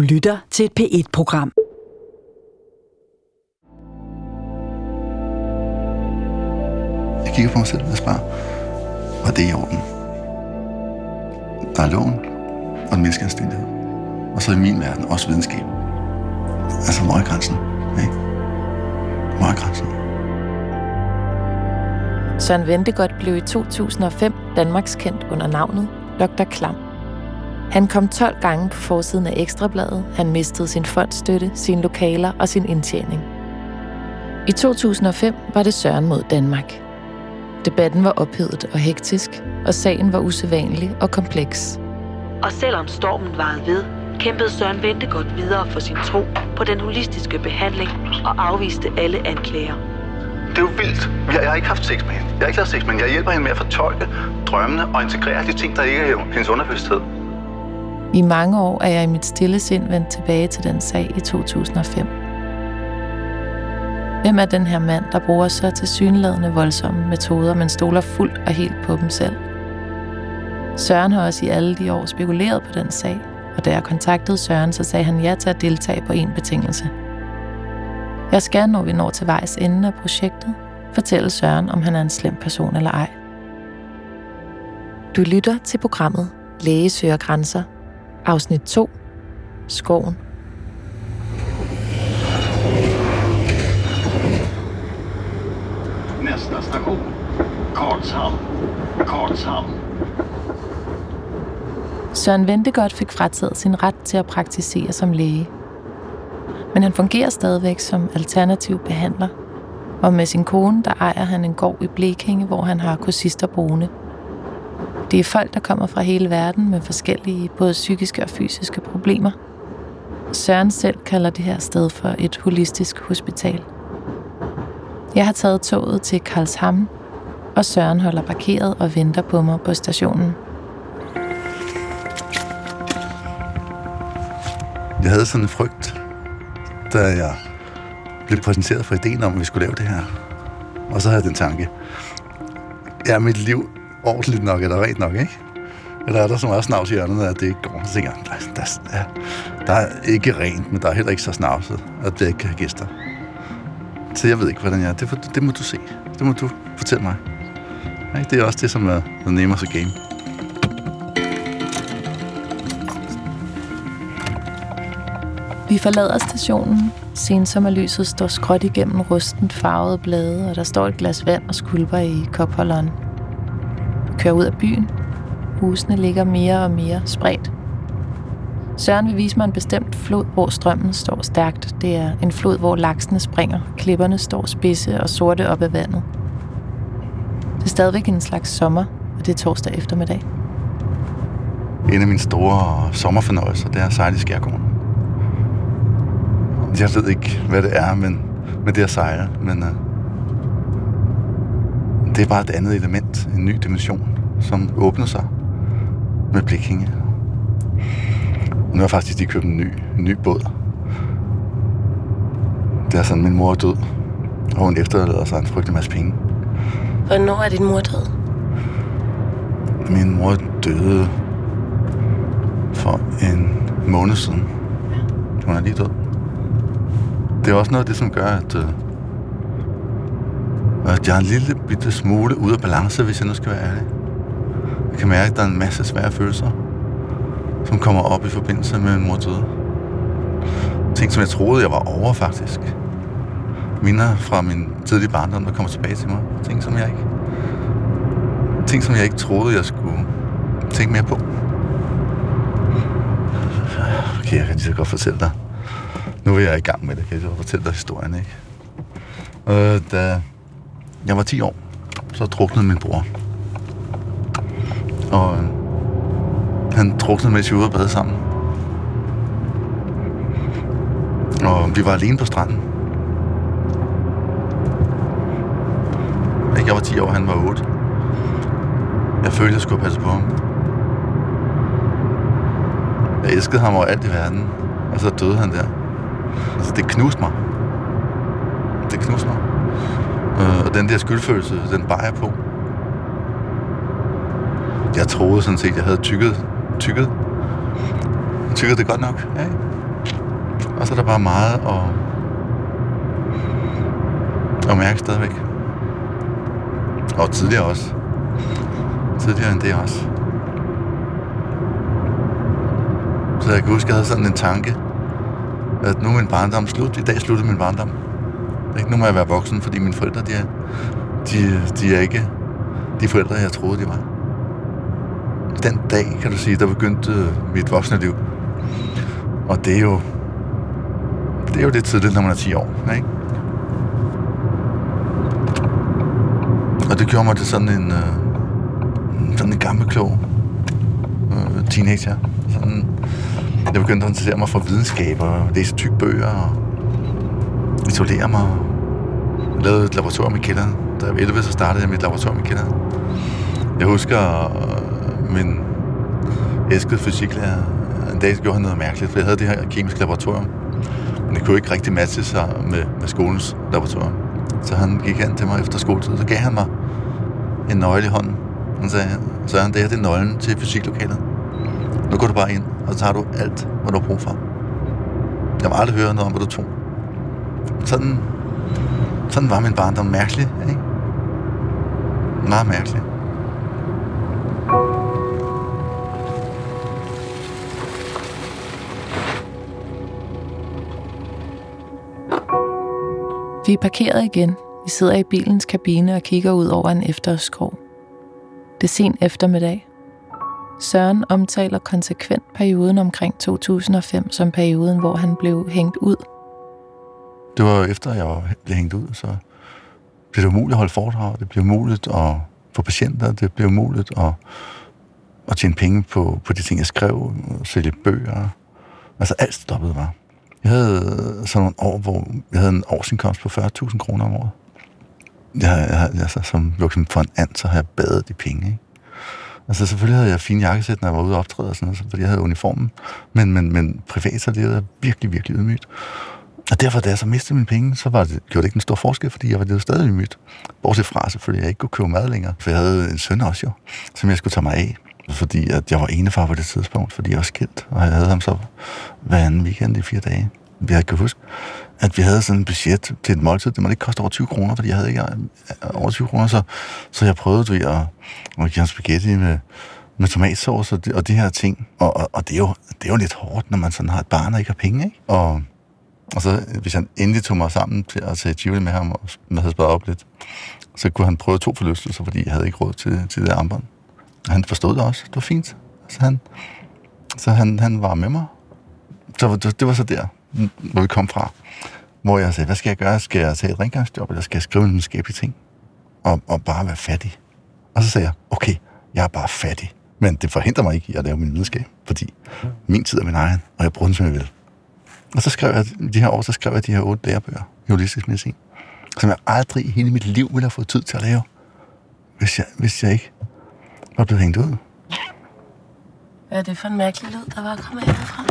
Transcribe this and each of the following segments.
Du lytter til et P1-program. Jeg kigger på mig selv og spørger, var det i orden? Der er loven og en menneskeanstændighed. Og så i min verden også videnskab. Altså, hvor er grænsen? Ikke? Hvor er grænsen? Søren Ventegodt blev i 2005 Danmarks kendt under navnet Dr. Klam. Han kom 12 gange på forsiden af Ekstrabladet. Han mistede sin fondstøtte, sine lokaler og sin indtjening. I 2005 var det Søren mod Danmark. Debatten var ophedet og hektisk, og sagen var usædvanlig og kompleks. Og selvom stormen varede ved, kæmpede Søren Ventegodt videre for sin tro på den holistiske behandling og afviste alle anklager. Det er jo vildt. Jeg, jeg har ikke haft sex med hende. Jeg har ikke haft sex med hende. Jeg hjælper hende med at fortolke drømmene og integrere de ting, der ikke er i hendes underbevidsthed. I mange år er jeg i mit stille sind vendt tilbage til den sag i 2005. Hvem er den her mand, der bruger så tilsyneladende voldsomme metoder, men stoler fuldt og helt på dem selv? Søren har også i alle de år spekuleret på den sag, og da jeg kontaktede Søren, så sagde han ja til at deltage på en betingelse. Jeg skal, når vi når til vejs ende af projektet, fortælle Søren, om han er en slem person eller ej. Du lytter til programmet Læge søger grænser, afsnit 2, Skoven. Nästa station, Karlshamn. Karlshamn. Søren Ventegodt fik frataget sin ret til at praktisere som læge. Men han fungerer stadigvæk som alternativ behandler, og med sin kone, der ejer han en gård i Blekinge, hvor han har kursister boende. Det er folk, der kommer fra hele verden med forskellige både psykiske og fysiske problemer. Søren selv kalder det her sted for et holistisk hospital. Jeg har taget toget til Karlshamn, og Søren holder parkeret og venter på mig på stationen. Jeg havde sådan en frygt, da jeg blev præsenteret for ideen om, at vi skulle lave det her. Og så havde jeg den tanke, er mit liv ordentligt nok, eller rent nok, ikke? Eller er der så meget snavs i hjørnet, at det ikke går? Så tænker jeg, der, der, der, der er ikke rent, men der er heller ikke så snavset, at det ikke kan have gæster. Så jeg ved ikke, hvordan jeg er. Det, det må du se. Det må du fortælle mig. Ikke? Det er også det, som er the name of the game. Vi forlader stationen. Sensommerlyset står skråt igennem rusten farvede blade, og der står et glas vand og skulper i kopholderen. Kører ud af byen. Husene ligger mere og mere spredt. Søren vil vise mig en bestemt flod, hvor strømmen står stærkt. Det er en flod, hvor laksene springer. Klipperne står spidse og sorte op ad vandet. Det er stadigvæk en slags sommer, og det er torsdag eftermiddag. En af mine store sommerfornøjelser, det er at sejle i skærgården. Jeg ved ikke, hvad det er, men, men det er at sejle. Men uh, det er bare et andet element, en ny dimension, som åbner sig med Blikkinge. Nu har faktisk lige købt en ny, en ny båd. Det er sådan, min mor er død, og hun efterlader sig en frygtelig masse penge. Hvornår er din mor død? Min mor døde for en måned siden. Hun er lige død. Det er også noget af det, som gør, at, og jeg er en lille bitte smule ude af balance, hvis jeg nu skal være ærlig. Jeg kan mærke, at der er en masse svære følelser, som kommer op i forbindelse med min mor døde. Ting, som jeg troede, jeg var over, faktisk. Minder fra min tidlige barndom, der kommer tilbage til mig. Ting, som jeg ikke... Ting, som jeg ikke troede, jeg skulle tænke mere på. Okay, jeg kan lige så godt fortælle dig. Nu er jeg i gang med det, kan jeg så fortælle dig historien, ikke? Øh, da jeg var 10 år, så druknede min bror. Og øh, han druknede, mens vi var ude og bade sammen. Og vi var alene på stranden. Jeg var 10 år, han var 8. Jeg følte, jeg skulle passe på ham. Jeg elskede ham over alt i verden. Og så døde han der. Altså, det knuste mig. Det knuste mig. Øh, og den der skyldfølelse, den bar jeg på. Jeg troede sådan set, jeg havde tykket, tykket, tykket det godt nok. Ja, ikke? Og så er der bare meget at, at mærke stadigvæk. Og tidligere også. Tidligere end det også. Så jeg kan huske, at jeg havde sådan en tanke, at nu er min barndom slut. I dag sluttede min barndom. Ikke? Nu må jeg være voksen, fordi mine forældre, de er, de, de er ikke de forældre, jeg troede, de var. Den dag, kan du sige, der begyndte øh, mit voksne liv. Og det er jo, det er jo lidt tidligt, når man er 10 år, ikke? Og det gjorde mig til sådan en, øh, sådan en gammel klog øh, teenager. Sådan, jeg begyndte at interessere mig for videnskab og læse tyk bøger og isolere mig. Jeg lavede et laboratorium i kælderen. Da jeg var 11, så startede jeg mit laboratorium i kælderen. Jeg husker øh, min elskede fysiklærer. En dag gjorde han noget mærkeligt, for jeg havde det her kemiske laboratorium. Men det kunne ikke rigtig matche sig med, med skolens laboratorium. Så han gik hen til mig efter skoletid, så gav han mig en nøgle i hånden. Han sagde, så han, det her det er nøglen til fysiklokalet. Nu går du bare ind, og så tager du alt, hvad du har brug for. Jeg må aldrig høre noget om, hvad du tog. Sådan, sådan var min barndom mærkelig, ikke? Meget mærkelig. Vi er parkeret igen. Vi sidder i bilens kabine og kigger ud over en efterårsskov. Det er sen eftermiddag. Søren omtaler konsekvent perioden omkring 2005 som perioden, hvor han blev hængt ud. Det var efter, jeg blev hængt ud, så blev det umuligt at holde foredrag. Det blev umuligt at få patienter. Det blev umuligt at, at tjene penge på, på de ting, jeg skrev. Sælge bøger. Altså alt stoppede bare. Jeg havde sådan nogle år, hvor jeg havde en årsindkomst på 40.000 kroner om året. Jeg, jeg, altså, som voksen for en and, så har jeg badet de penge, ikke? Altså selvfølgelig havde jeg fine jakkesæt, når jeg var ude og optræde og sådan noget, fordi jeg havde uniformen. Men, men, men privat, så levede jeg virkelig, virkelig ydmygt. Og derfor, da jeg så mistede mine penge, så var det, gjorde det ikke en stor forskel, fordi jeg var det stadig mit. Bortset fra selvfølgelig, at jeg ikke kunne købe mad længere. For jeg havde en søn også jo, som jeg skulle tage mig af. Fordi at jeg var enefar på det tidspunkt, fordi jeg var skilt. Og jeg havde ham så hver anden weekend i fire dage. Jeg kan huske, at vi havde sådan en budget til et måltid. Det måtte ikke koste over 20 kroner, fordi jeg havde ikke øh, over 20 kroner. Så, så jeg prøvede du at, at give ham spaghetti med, med tomatsauce og de, og de her ting. Og, og, og det, er jo, det er jo lidt hårdt, når man sådan har et barn og ikke har penge, ikke? Og, og så, hvis han endelig tog mig sammen til at tage Tivoli med ham, og jeg havde op lidt, så kunne han prøve to forlystelser, fordi jeg havde ikke råd til, til det armbånd. Og han forstod det også. Det var fint. Så han, så han, han var med mig. Så det, var så der, hvor vi kom fra. Hvor jeg sagde, hvad skal jeg gøre? Skal jeg tage et rengøringsjob, eller skal jeg skrive en videnskabelig ting? Og, og bare være fattig. Og så sagde jeg, okay, jeg er bare fattig. Men det forhindrer mig ikke i at lave min videnskab, fordi min tid er min egen, og jeg bruger den, som jeg vil. Og så skrev jeg, de her år, så skrev jeg de her otte lærebøger i holistisk medicin, som jeg aldrig i hele mit liv ville have fået tid til at lave, hvis jeg, hvis jeg ikke var blevet hængt ud. Hvad er det for en mærkelig lyd, der var kommet herfra? Nå,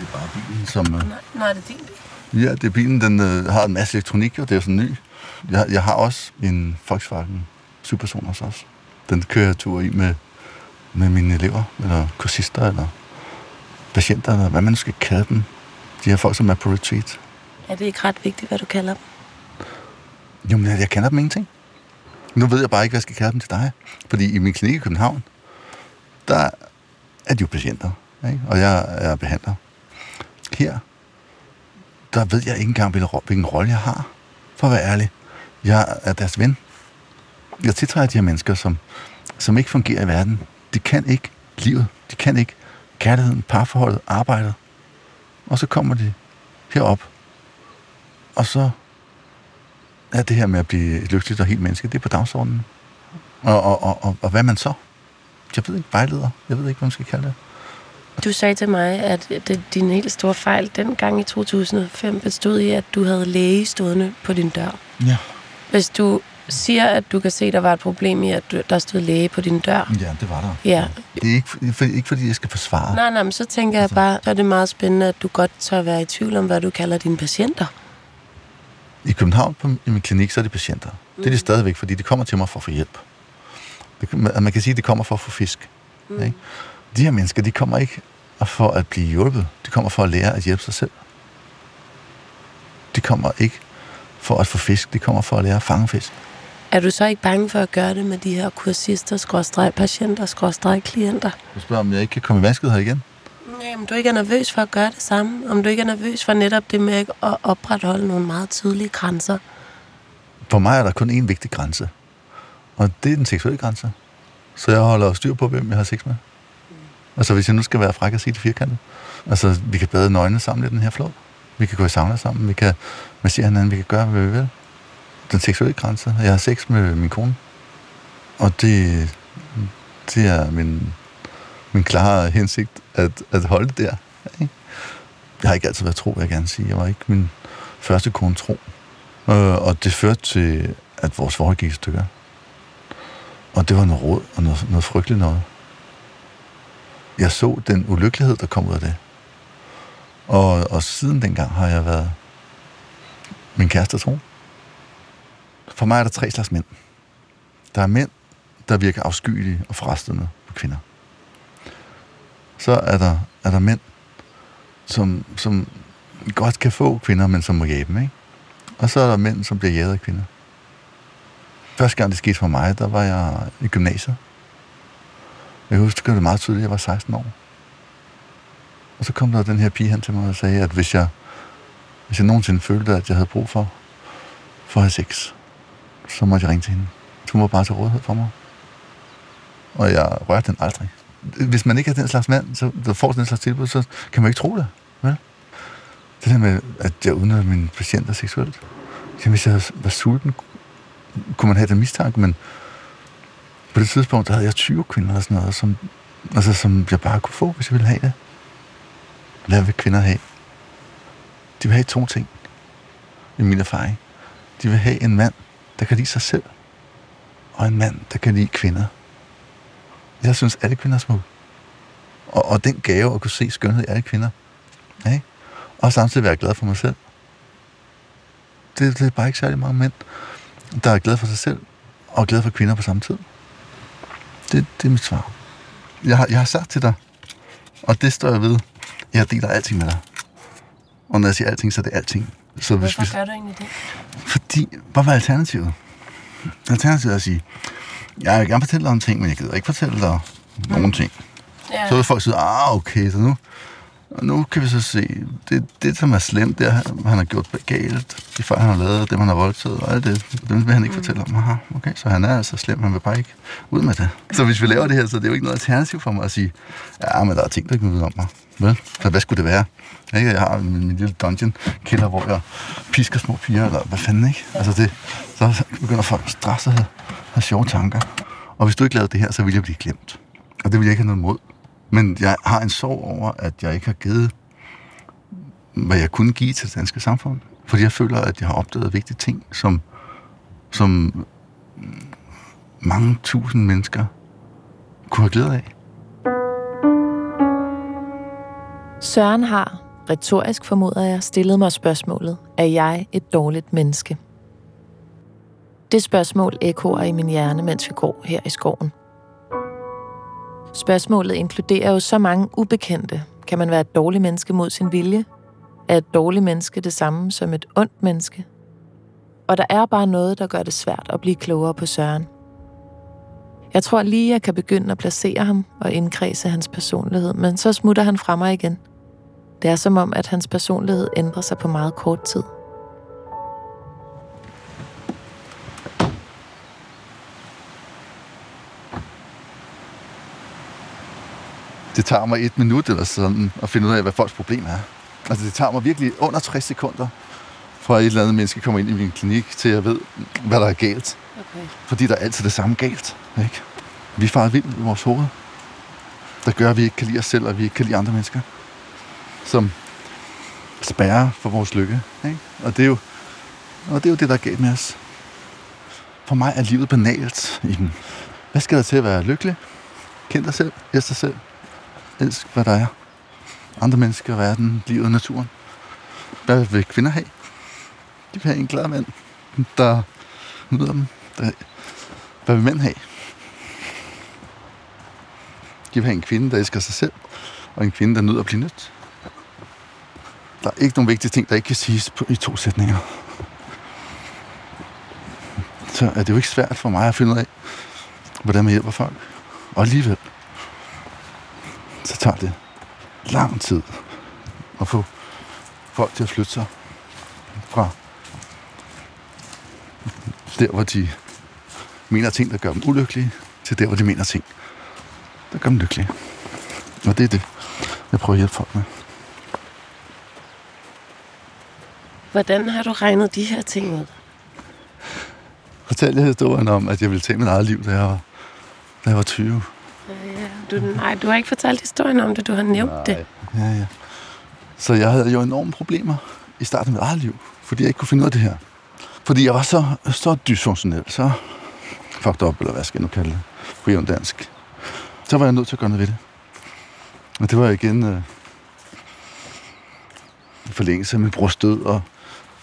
det er bare bilen, som... Øh, Nå, er det din bil? ja, det er bilen, den øh, har en masse elektronik, og det er sådan ny. Jeg, jeg har også en Volkswagen Superson også. også. Den kører jeg tur i med, med mine elever, eller kursister, eller patienter, eller hvad man nu skal kalde dem. De her folk, som er på retreat. Er det ikke ret vigtigt, hvad du kalder dem? Jo, men jeg kender dem ingenting. Nu ved jeg bare ikke, hvad jeg skal kalde dem til dig. Fordi i min klinik i København, der er de jo patienter, ikke? og jeg er behandler. Her, der ved jeg ikke engang, hvilken rolle jeg har, for at være ærlig. Jeg er deres ven. Jeg tiltræder de her mennesker, som, som ikke fungerer i verden. De kan ikke livet. De kan ikke kærligheden, parforholdet, arbejdet. Og så kommer de herop. Og så er det her med at blive et lykkeligt og helt menneske, det er på dagsordenen. Og, og, og, og, og hvad man så? Jeg ved ikke, vejleder. Jeg ved ikke, hvad man skal kalde det. Du sagde til mig, at det, din helt store fejl dengang i 2005 bestod i, at du havde læge stående på din dør. Ja. Hvis du siger, at du kan se, at der var et problem i, at der stod læge på din dør. Ja, det var der. Ja. Det er ikke, for, ikke fordi, jeg skal forsvare. Nej, nej, men så tænker jeg bare, så er det meget spændende, at du godt tør være i tvivl om, hvad du kalder dine patienter. I København på i min klinik, så er det patienter. Det er de stadigvæk, fordi de kommer til mig for at få hjælp. Det, man kan sige, at de kommer for at få fisk. Mm. Ikke? De her mennesker, de kommer ikke for at blive hjulpet. De kommer for at lære at hjælpe sig selv. kommer ikke for at få fisk, de kommer for at lære at fange fisk. Er du så ikke bange for at gøre det med de her kursister, skråstreg patienter, skråstreg klienter? Du spørger, om jeg ikke kan komme i vanskelighed her igen? Nej, om du ikke er nervøs for at gøre det samme. Om du ikke er nervøs for netop det med ikke at opretholde nogle meget tydelige grænser. For mig er der kun én vigtig grænse. Og det er den seksuelle grænse. Så jeg holder styr på, hvem jeg har sex med. Altså, hvis jeg nu skal være fræk og sige det firkantet. Altså, vi kan bade nøgne sammen i den her flod. Vi kan gå i sauna sammen. Vi kan massere hinanden. Vi kan gøre, hvad vi vil. Den seksuelle grænse. Jeg har sex med min kone. Og det, det er min, min klare hensigt at, at holde det der. Ikke? Jeg har ikke altid været tro, vil jeg gerne sige. Jeg var ikke min første kone tro. Øh, og det førte til, at vores forhold gik i stykker. Og det var noget råd og noget, noget frygteligt noget. Jeg så den ulykkelighed, der kom ud af det. Og, og siden dengang har jeg været min kæreste tro. For mig er der tre slags mænd. Der er mænd, der virker afskyelige og frastende på kvinder. Så er der, er der mænd, som, som godt kan få kvinder, men som må jage dem, ikke? Og så er der mænd, som bliver jaget af kvinder. Første gang det skete for mig, der var jeg i gymnasiet. Jeg husker det meget tydeligt, jeg var 16 år. Og så kom der den her pige hen til mig og sagde, at hvis jeg, hvis jeg nogensinde følte, at jeg havde brug for, for at have sex, så måtte jeg ringe til hende. Hun var bare til rådighed for mig. Og jeg rørte den aldrig. Hvis man ikke er den slags mand, så der får den slags tilbud, så kan man ikke tro det. Vel? Det der med, at jeg udnytter mine patienter seksuelt. Jamen, hvis jeg var sulten, kunne man have den mistanke, men på det tidspunkt, der havde jeg 20 kvinder eller sådan noget, som, altså, som jeg bare kunne få, hvis jeg ville have det. Hvad vil kvinder have? De vil have to ting, i min erfaring. De vil have en mand, der kan lide sig selv, og en mand, der kan lide kvinder. Jeg synes, alle kvinder er smukke. Og, og den gave at kunne se skønhed i alle kvinder. Ikke? Og samtidig være glad for mig selv. Det, det er bare ikke særlig mange mænd, der er glad for sig selv, og glad for kvinder på samme tid. Det, det er mit svar. Jeg har, jeg har sagt til dig, og det står jeg ved, jeg deler alting med dig. Og når jeg siger alting, så er det alting. Så hvis, Hvorfor gør du egentlig det? Fordi, hvad var alternativet? Alternativet er at sige, jeg vil gerne fortælle dig om ting, men jeg gider ikke fortælle dig mm. nogen ting. Ja. Så vil folk sige, ah, okay, så nu, og nu kan vi så se, det, det som er slemt, det er, han har gjort galt, de fejl, han har lavet, dem han har voldtaget, og alt det, dem vil han ikke mm. fortælle om. Aha, okay, så han er altså slem, han vil bare ikke ud med det. Så hvis vi laver det her, så det er jo ikke noget alternativ for mig at sige, ja, men der er ting, der ikke vide om mig. Vel? Så hvad skulle det være? Ikke? Jeg har min, min lille dungeon kælder, hvor jeg pisker små piger, eller hvad fanden, ikke? Altså det, så begynder folk at stresse og have, have sjove tanker. Og hvis du ikke lavede det her, så ville jeg blive glemt. Og det vil jeg ikke have noget mod. Men jeg har en sorg over, at jeg ikke har givet, hvad jeg kunne give til det danske samfund. Fordi jeg føler, at jeg har opdaget vigtige ting, som, som mange tusind mennesker kunne have glæde af. Søren har, retorisk formoder jeg, stillet mig spørgsmålet, er jeg et dårligt menneske? Det spørgsmål ekkoer i min hjerne, mens vi går her i skoven. Spørgsmålet inkluderer jo så mange ubekendte. Kan man være et dårligt menneske mod sin vilje? Er et dårligt menneske det samme som et ondt menneske? Og der er bare noget, der gør det svært at blive klogere på Søren. Jeg tror lige, jeg kan begynde at placere ham og indkredse hans personlighed, men så smutter han fra mig igen. Det er som om, at hans personlighed ændrer sig på meget kort tid. Det tager mig et minut eller sådan at finde ud af, hvad folks problem er. Altså det tager mig virkelig under 60 sekunder, fra et eller andet menneske kommer ind i min klinik, til jeg ved, hvad der er galt. Okay. Fordi der er altid det samme galt. Ikke? Vi farer vildt i vores hoved, der gør, at vi ikke kan lide os selv, og vi ikke kan lide andre mennesker. Som spærrer for vores lykke. Ikke? Og, det er jo, og det er jo det, der er galt med os. For mig er livet banalt. Hvad skal der til at være lykkelig? Kend dig selv, elsk dig selv, Elsk, hvad der er. Andre mennesker, verden, livet, naturen. Hvad vil kvinder have? De vil have en glad mand, der nyder dem. Der, hvad vil mænd have? De vil have en kvinde, der elsker sig selv, og en kvinde, der nyder at blive nødt. Der er ikke nogen vigtige ting, der ikke kan siges på, i to sætninger. Så er det jo ikke svært for mig at finde ud af, hvordan man hjælper folk. Og alligevel, tager det lang tid at få folk til at flytte sig fra der, hvor de mener ting, der gør dem ulykkelige, til der, hvor de mener ting, der gør dem lykkelige. Og det er det, jeg prøver at hjælpe folk med. Hvordan har du regnet de her ting ud? Fortæl jeg historien om, at jeg ville tage mit eget liv, da jeg var, da jeg var 20. Du, nej, du har ikke fortalt historien om det, du har nævnt nej. det. Ja, ja. Så jeg havde jo enorme problemer i starten af mit eget liv, fordi jeg ikke kunne finde ud af det her. Fordi jeg var så, så dysfunktionel, så fucked up, eller hvad skal jeg nu kalde det, på jævn dansk. Så var jeg nødt til at gøre noget ved det. Og det var igen øh, forlængelse af min brors død, og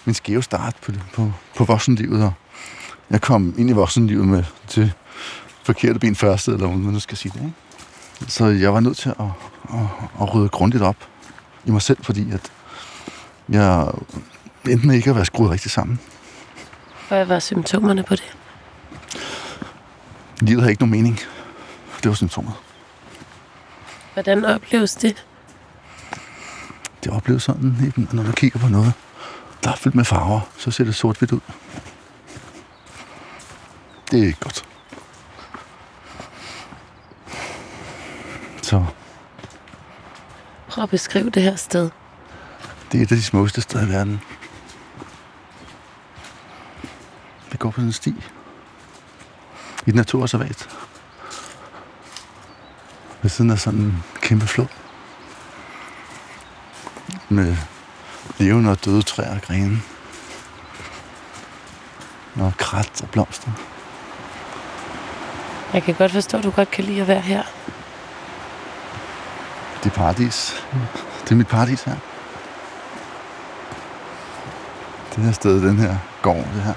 min skæve start på, på, på voksenlivet. Og jeg kom ind i voksenlivet med til forkerte ben første, eller hvad man nu skal sige det. Ikke? Så jeg var nødt til at, at, at rydde grundigt op i mig selv, fordi at jeg endte med ikke at være skruet rigtig sammen. Hvad var symptomerne på det? Livet havde ikke nogen mening. Det var symptomet. Hvordan opleves det? Det opleves sådan, når du kigger på noget, der er fyldt med farver, så ser det sort-hvidt ud. Det er ikke godt. Så Prøv at beskrive det her sted. det er et af de smukkeste steder i verden. Vi går på sådan en sti. I et naturreservat. Ved siden af sådan en kæmpe flod. Med levende og døde træer og grene. Og krat og blomster. Jeg kan godt forstå, at du godt kan lide at være her. Det er paradis. Det er mit paradis her. Det her sted, den her gård, det her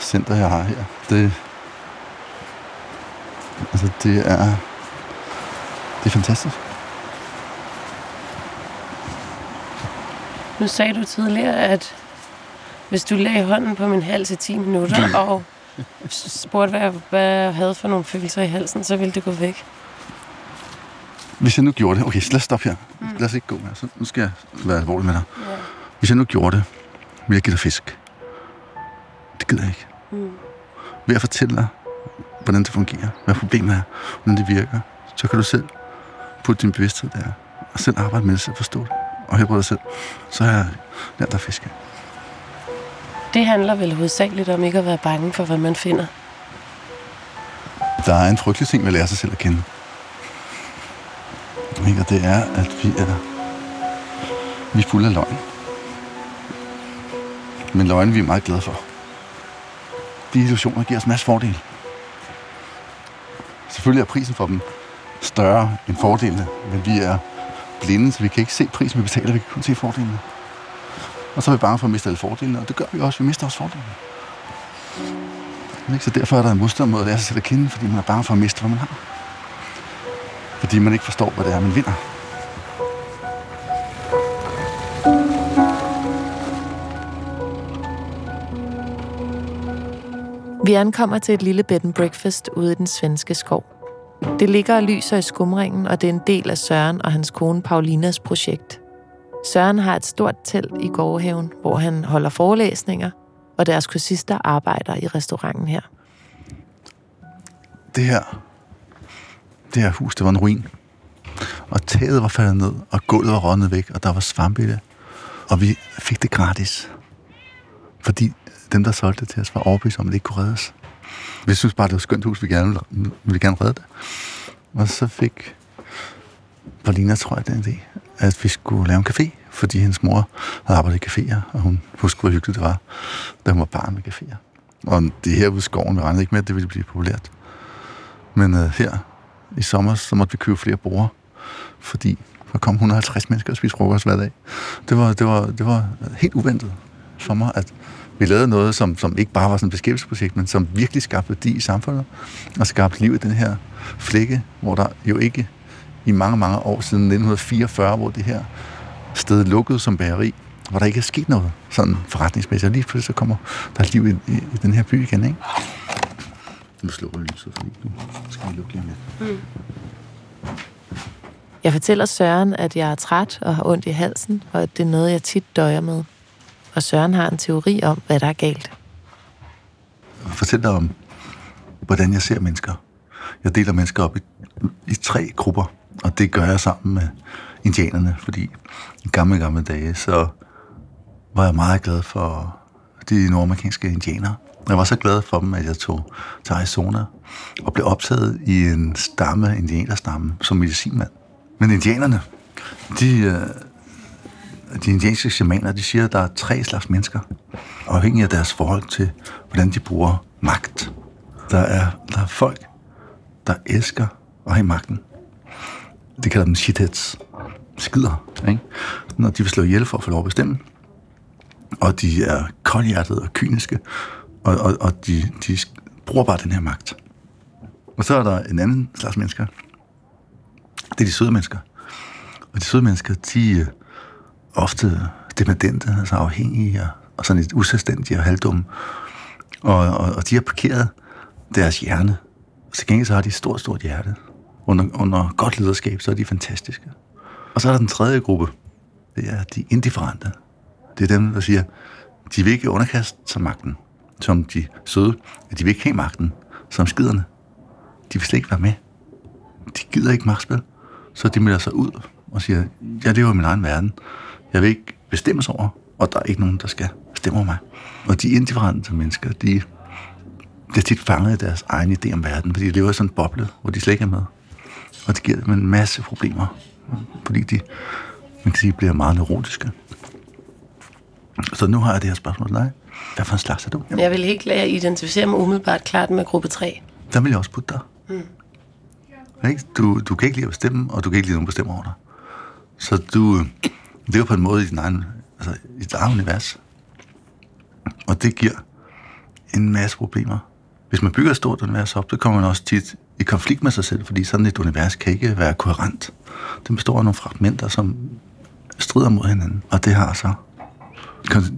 center, jeg har her, det, altså det er, det er fantastisk. Nu sagde du tidligere, at hvis du lagde hånden på min hals i 10 minutter og spurgte, hvad jeg, hvad jeg havde for nogle følelser i halsen, så ville det gå væk. Hvis jeg nu gjorde det, okay, så lad os stoppe her. Mm. Lad os ikke gå mere. Så nu skal jeg være alvorlig med dig. Ja. Hvis jeg nu gjorde det, ville jeg give dig fisk. Det gider jeg ikke. Mm. Ved at fortælle dig, hvordan det fungerer, hvad problemet er, hvordan det virker, så kan du selv putte din bevidsthed der, og selv arbejde med det, selv forstå det, og helbrede dig selv. Så har jeg lært dig at fiske. Det handler vel hovedsageligt om ikke at være bange for, hvad man finder. Der er en frygtelig ting ved at lære sig selv at kende. Ikke? Og det er, at vi er, vi er fulde af løgn. Men løgn vi er meget glade for. De illusioner giver os en masse fordele. Selvfølgelig er prisen for dem større end fordelene, men vi er blinde, så vi kan ikke se prisen, vi betaler, vi kan kun se fordelene. Og så er vi bange for at miste alle fordelene, og det gør vi også, vi mister også fordelene. Ikke? Så derfor er der en modstand mod at lære sig selv at kende, fordi man er bange for at miste, hvad man har. Fordi man ikke forstår, hvad det er, man vinder. Vi ankommer til et lille bed and breakfast ude i den svenske skov. Det ligger og lyser i skumringen, og det er en del af Søren og hans kone Paulinas projekt. Søren har et stort telt i gårdhaven, hvor han holder forelæsninger, og deres kursister arbejder i restauranten her. Det her, det her hus, det var en ruin. Og taget var faldet ned, og gulvet var rådnet væk, og der var svampe i det. Og vi fik det gratis. Fordi dem, der solgte det til os, var overbevist om, at det ikke kunne reddes. Vi synes bare, det var et skønt hus, vi gerne ville, vi ville gerne redde det. Og så fik Paulina, tror jeg, den idé, at vi skulle lave en café, fordi hendes mor havde arbejdet i caféer, og hun huskede, hvor hyggeligt det var, da hun var barn med caféer. Og det her ude i skoven, vi regnede ikke med, at det ville blive populært. Men øh, her i sommer, så måtte vi købe flere borer, fordi der kom 150 mennesker og spiste frokost hver dag. Det var, det var, det var helt uventet for mig, at vi lavede noget, som, som ikke bare var sådan et beskæftigelsesprojekt, men som virkelig skabte værdi i samfundet, og skabte liv i den her flække, hvor der jo ikke i mange, mange år siden 1944, hvor det her sted lukkede som bageri, hvor der ikke er sket noget sådan forretningsmæssigt. Og lige pludselig så kommer der liv i, i, i den her by igen, ikke? Nu slukker jeg lyset, fordi nu skal vi lukke lige om lidt. Jeg fortæller Søren, at jeg er træt og har ondt i halsen, og at det er noget, jeg tit døjer med. Og Søren har en teori om, hvad der er galt. fortælle dig om, hvordan jeg ser mennesker. Jeg deler mennesker op i, i tre grupper, og det gør jeg sammen med indianerne, fordi i gamle, gamle dage, så var jeg meget glad for de nordamerikanske indianere. Jeg var så glad for dem, at jeg tog til Arizona og blev optaget i en stamme, indianerstamme, som medicinmand. Men indianerne, de, øh, de indianske shamaner, de siger, at der er tre slags mennesker, afhængig af deres forhold til, hvordan de bruger magt. Der er, der er folk, der elsker at have magten. Det kalder dem shitheads. Skider, ikke? Når de vil slå ihjel for at få lov at bestemme. Og de er koldhjertede og kyniske, og, og, og de, de bruger bare den her magt. Og så er der en anden slags mennesker. Det er de søde mennesker. Og de søde mennesker, de er ofte dependente, altså afhængige og, og sådan lidt uselvstændige og halvdumme. Og, og, og de har parkeret deres hjerne. Til gengæld så har de et stort, stort hjerte. Under, under godt lederskab, så er de fantastiske. Og så er der den tredje gruppe. Det er de indifferente. Det er dem, der siger, de vil ikke underkaste sig magten, som de søde. De vil ikke have magten, som skiderne. De vil slet ikke være med. De gider ikke magtspil. Så de melder sig ud og siger, jeg lever i min egen verden. Jeg vil ikke bestemmes over, og der er ikke nogen, der skal bestemme over mig. Og de indifferente mennesker, de bliver tit fanget i deres egen idé om verden, fordi de lever i sådan en boble, hvor de slet ikke er med. Og det giver dem en masse problemer, fordi de, man kan sige, bliver meget neurotiske. Så nu har jeg det her spørgsmål til dig. Hvad for en slags er du? Jeg vil ikke lade identificere mig umiddelbart klart med gruppe 3. Der vil jeg også putte dig. Mm. Ikke? Du, du kan ikke lide at bestemme, og du kan ikke lide, at nogen bestemmer over dig. Så du øh, lever på en måde i, din egen, altså, i dit eget univers. Og det giver en masse problemer. Hvis man bygger et stort univers op, så kommer man også tit i konflikt med sig selv, fordi sådan et univers kan ikke være koherent. Det består af nogle fragmenter, som strider mod hinanden. Og det har så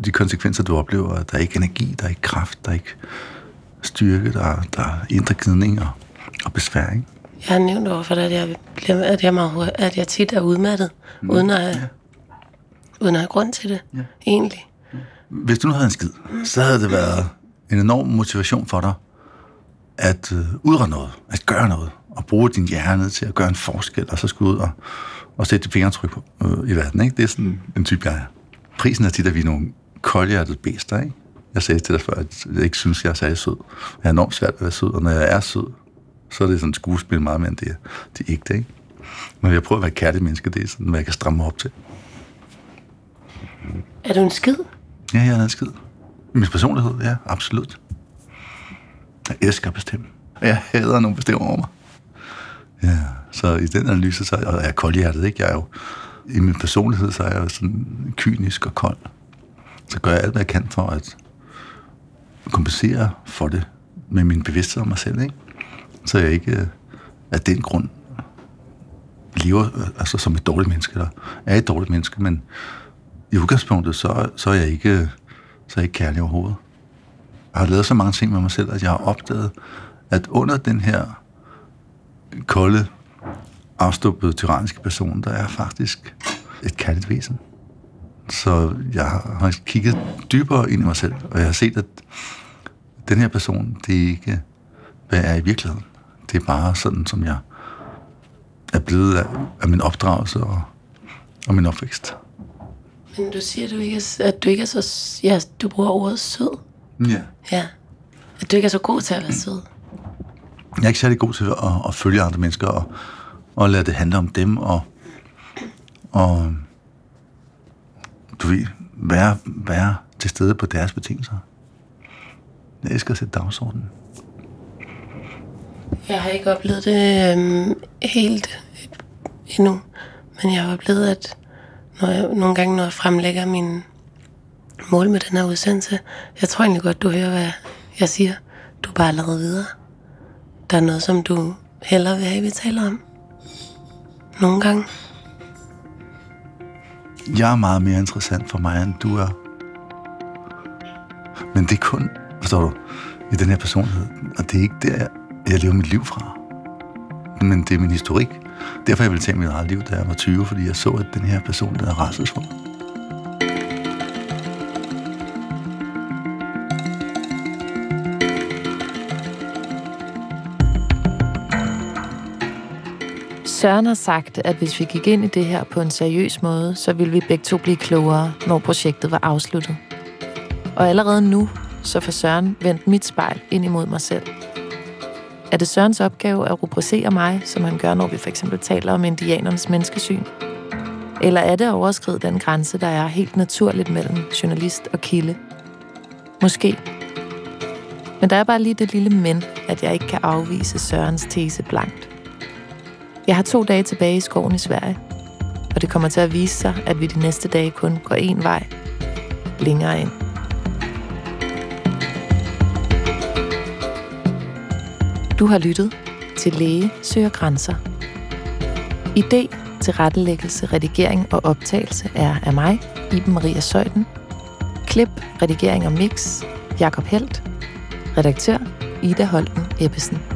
de konsekvenser, du oplever, at der er ikke energi, der er ikke kraft, der er ikke styrke, der, er- der er indre gnidning og, og besvær. Ikke? Jeg har nævnt overfor dig, at jeg, bliver, at jeg, meget, hurtigt- at jeg tit er udmattet, mm. uden, at, ja. uden at have grund til det, ja. egentlig. Hvis du nu havde en skid, så havde det været en enorm motivation for dig at øh, udrette noget, at gøre noget, og bruge din hjerne til at gøre en forskel, og så skulle ud og, og sætte dit fingeraftryk på, øh, i verden. Ikke? Det er sådan en type, jeg er. Prisen er tit, at vi er nogle koldhjertede bæster. Ikke? Jeg sagde til dig før, at jeg ikke synes, jeg er særlig sød. Jeg er enormt svært at være sød, og når jeg er sød, så er det sådan et skuespil meget mere end det, er- det er ægte. Ikke? Men jeg prøver at være et kærligt menneske, det er sådan, hvad jeg kan stramme mig op til. Er du en skid? Ja, jeg er en skid. Min personlighed, ja, absolut. Jeg elsker at bestemme. Jeg hader nogen bestemmer over mig. Ja, så i den analyse, så og jeg er koldhjertet, ikke? Jeg er jo, i min personlighed, så er jeg sådan kynisk og kold. Så gør jeg alt, hvad jeg kan for at kompensere for det med min bevidsthed om mig selv, ikke? Så jeg ikke øh, af den grund lever altså som et dårligt menneske, eller er et dårligt menneske, men i udgangspunktet, så, så er jeg ikke, så er jeg ikke kærlig overhovedet. Jeg har lavet så mange ting med mig selv, at jeg har opdaget, at under den her kolde, afstuppede, tyranniske person, der er faktisk et kærligt væsen. Så jeg har kigget dybere ind i mig selv, og jeg har set, at den her person, det er ikke, hvad er i virkeligheden. Det er bare sådan, som jeg er blevet af, af min opdragelse og, og min opvækst. Men du siger, du ikke er, at du ikke er så... Ja, du bruger ordet sød. Ja. Ja. At du ikke er så god til at være sød. Jeg er ikke særlig god til at, at følge andre mennesker og, og lade det handle om dem og, og du ved, være, være til stede på deres betingelser. Jeg elsker at sætte dagsordenen. Jeg har ikke oplevet det øhm, helt endnu. Men jeg har oplevet, at når jeg, nogle gange, når jeg fremlægger min mål med den her udsendelse, jeg tror egentlig godt, du hører, hvad jeg siger. Du er bare allerede videre. Der er noget, som du hellere vil have, vi taler om. Nogle gange. jeg er meget mere interessant for mig, end du er. Men det er kun, forstår du, i den her personlighed. Og det er ikke der, jeg lever mit liv fra. Men det er min historik. Derfor jeg ville tage mit eget liv, da jeg var 20, fordi jeg så, at den her person, der er rasselsfuld. Søren har sagt, at hvis vi gik ind i det her på en seriøs måde, så ville vi begge to blive klogere, når projektet var afsluttet. Og allerede nu, så får Søren vendt mit spejl ind imod mig selv. Er det Sørens opgave at rubricere mig, som han gør, når vi for eksempel taler om indianernes menneskesyn? Eller er det at overskride den grænse, der er helt naturligt mellem journalist og kilde? Måske. Men der er bare lige det lille men, at jeg ikke kan afvise Sørens tese blankt. Jeg har to dage tilbage i skoven i Sverige, og det kommer til at vise sig, at vi de næste dage kun går én vej længere ind. Du har lyttet til Læge søger grænser. Idé til rettelæggelse, redigering og optagelse er af mig, Iben Maria Søjden. Klip, redigering og mix, Jakob Helt. Redaktør, Ida Holten Ebbesen.